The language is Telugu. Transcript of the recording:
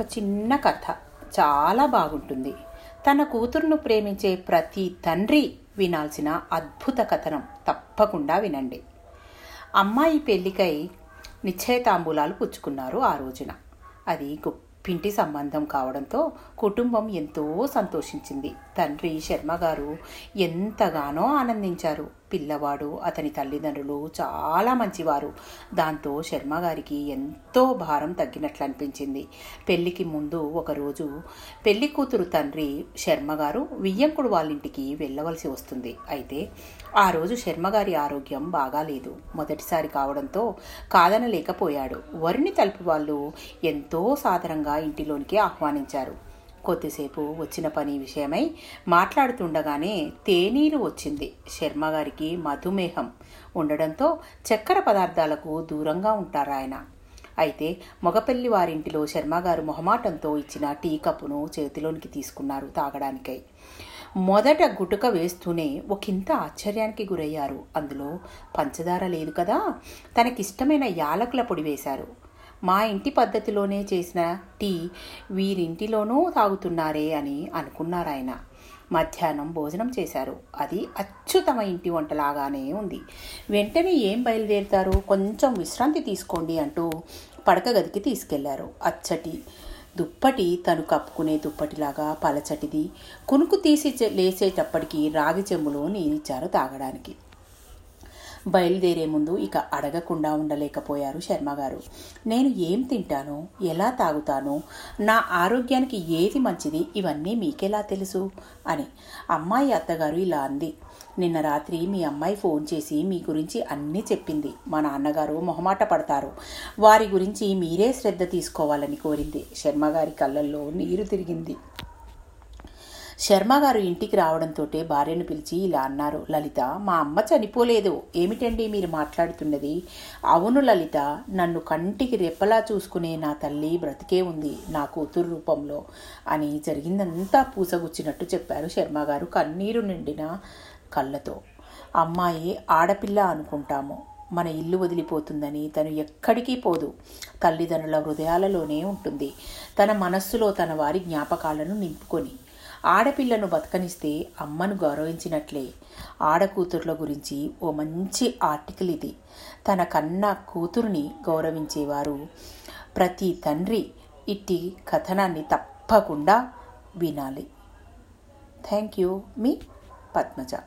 ఒక చిన్న కథ. చాలా బాగుంటుంది. తన కూతురును ప్రేమించే ప్రతి తండ్రి వినాల్సిన అద్భుత కథనం తప్పకుండా వినండి. అమ్మాయి పెళ్ళికై నిశ్చయతాంబూలాలు పుచ్చుకున్నారు ఆ రోజున. అది గొప్పింటి సంబంధం కావడంతో కుటుంబం ఎంతో సంతోషించింది. తండ్రి శర్మ గారు ఎంతగానో ఆనందించారు. పిల్లవాడు అతని తల్లిదండ్రులు చాలా మంచివారు. దాంతో శర్మ గారికి ఎంతో భారం తగ్గినట్లు అనిపించింది పెళ్ళికి ముందు ఒకరోజు పెళ్ళి కూతురు తండ్రి శర్మ గారు వియ్యంకుడు వాళ్ళింటికి వెళ్ళవలసి వస్తుంది. అయితే ఆ రోజు శర్మగారి ఆరోగ్యం బాగాలేదు మొదటిసారి కావడంతో కాదనలేకపోయాడు. వరుణి తలుపు వాళ్ళు ఎంతో సాదరంగా ఇంటిలోనికి ఆహ్వానించారు. కొద్దిసేపు వచ్చిన పని విషయమై మాట్లాడుతుండగానే తేనీరు వచ్చింది. శర్మ గారికి మధుమేహం. ఉండడంతో చక్కెర పదార్థాలకు దూరంగా ఉంటారు ఆయన. అయితే మగపెళ్ళి వారింటిలో శర్మగారు మొహమాటంతో ఇచ్చిన టీ కప్పును చేతిలోనికి తీసుకున్నారు తాగడానికై. మొదట గుటుక వేస్తూనే ఒకంత ఆశ్చర్యానికి గురయ్యారు. అందులో పంచదార లేదు కదా? తనకిష్టమైన యాలకుల పొడి వేశారు. మా ఇంటి పద్ధతిలోనే చేసిన టీ వీరింటిలోనూ తాగుతున్నారే అని అనుకున్నారు ఆయన మధ్యాహ్నం భోజనం చేశారు. అది అచ్చుతమ ఇంటి వంటలాగానే ఉంది. వెంటనే ఏం బయలుదేరుతారు? కొంచెం విశ్రాంతి తీసుకోండి అంటూ పడక గదికి తీసుకెళ్ళారు. అచ్చటి దుప్పటి తను కప్పుకునే దుప్పటిలాగా పలచటిది. కునుకు తీసి లేచేటప్పటికి రాగి చెంబులో నీరిచ్చారు తాగడానికి. బయలుదేరే ముందు ఇక అడగకుండా ఉండలేకపోయారు శర్మగారు నేను ఏం తింటాను? ఎలా తాగుతాను? నా ఆరోగ్యానికి ఏది మంచిది? ఇవన్నీ మీకెలా తెలుసు? అని అమ్మాయి అత్తగారు ఇలా అంది. నిన్న రాత్రి మీ అమ్మాయి ఫోన్ చేసి మీ గురించి అన్నీ చెప్పింది. మా నాన్నగారు మొహమాట పడతారు. వారి గురించి మీరే శ్రద్ధ తీసుకోవాలని కోరింది. శర్మగారి కళ్ళల్లో నీరు తిరిగింది. శర్మ గారు ఇంటికి రావడంతో భార్యను పిలిచి ఇలా అన్నారు. లలిత మా అమ్మ చనిపోలేదు. ఏమిటండి మీరు మాట్లాడుతున్నది? అవును లలిత నన్ను కంటికి రెప్పలా చూసుకునే నా తల్లి బ్రతికే ఉంది నా కూతురు రూపంలో అని జరిగిందంతా పూసగుచ్చినట్టు చెప్పారు శర్మ గారు కన్నీరు నిండిన కళ్ళతో. అమ్మాయి ఆడపిల్ల అనుకుంటాము. మన ఇల్లు వదిలిపోతుందని తను ఎక్కడికి పోదు. తల్లిదండ్రుల హృదయాలలోనే ఉంటుంది. తన మనస్సులో తన వారి జ్ఞాపకాలను నింపుకొని. ఆడపిల్లను బతకనిస్తే అమ్మను గౌరవించినట్లే. ఆడకూతుర్ల గురించి ఓ మంచి ఆర్టికల్ ఇది. తన కన్న కూతురుని గౌరవించేవారు. ప్రతి తండ్రి ఇట్టి కథనాన్ని తప్పకుండా వినాలి. థ్యాంక్ యూ మీ పద్మజ.